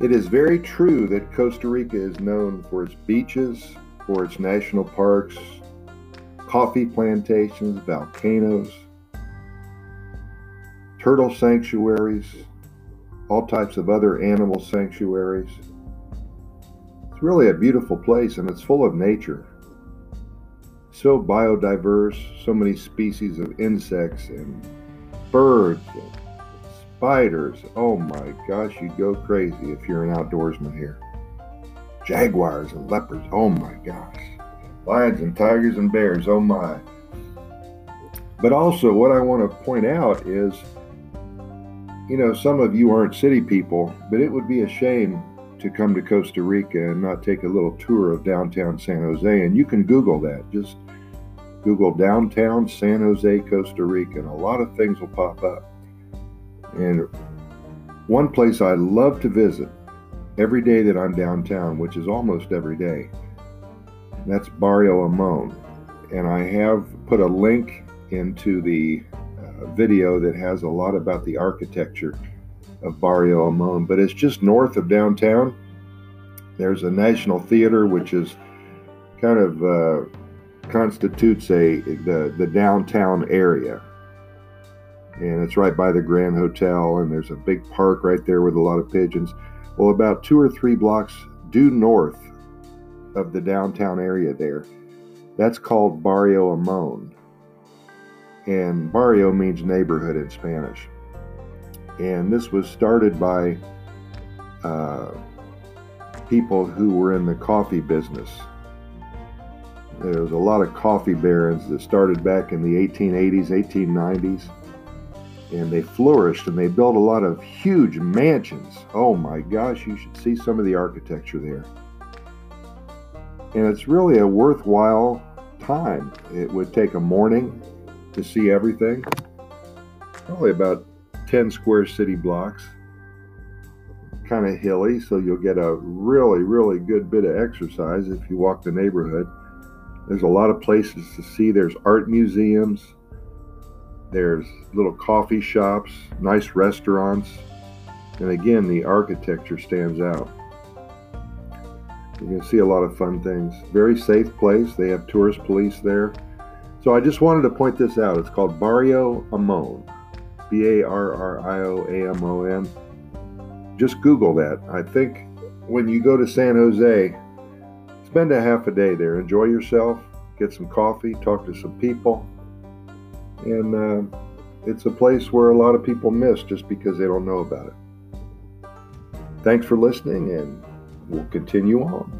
It is very true that Costa Rica is known for its beaches, for its national parks, coffee plantations, volcanoes, turtle sanctuaries, all types of other animal sanctuaries. It's really a beautiful place and it's full of nature. So biodiverse, so many species of insects and birds and spiders. Oh my gosh, you'd go crazy if you're an outdoorsman here. Jaguars and leopards. Oh my gosh. Lions and tigers and bears. Oh my. But also, what I want to point out is you know, some of you aren't city people, but it would be a shame to come to Costa Rica and not take a little tour of downtown San Jose. And you can Google that. Just Google downtown San Jose, Costa Rica, and a lot of things will pop up. And one place I love to visit every day that I'm downtown, which is almost every day, that's Barrio Amon. And I have put a link into the uh, video that has a lot about the architecture of Barrio Amon, but it's just north of downtown. There's a National Theater, which is kind of uh, constitutes a the, the downtown area and it's right by the Grand Hotel, and there's a big park right there with a lot of pigeons. Well, about two or three blocks due north of the downtown area there, that's called Barrio Amon. And barrio means neighborhood in Spanish. And this was started by uh, people who were in the coffee business. There was a lot of coffee barons that started back in the 1880s, 1890s and they flourished and they built a lot of huge mansions. Oh my gosh, you should see some of the architecture there. And it's really a worthwhile time. It would take a morning to see everything, probably about 10 square city blocks. Kind of hilly, so you'll get a really, really good bit of exercise if you walk the neighborhood. There's a lot of places to see. There's art museums, there's little coffee shops, nice restaurants, and again, the architecture stands out. You can see a lot of fun things. Very safe place. They have tourist police there. So I just wanted to point this out. It's called Barrio Amon, B A R R I O A M O N. Just Google that. I think when you go to San Jose, spend a half a day there. Enjoy yourself, get some coffee, talk to some people and uh, it's a place where a lot of people miss just because they don't know about it. Thanks for listening, and we'll continue on.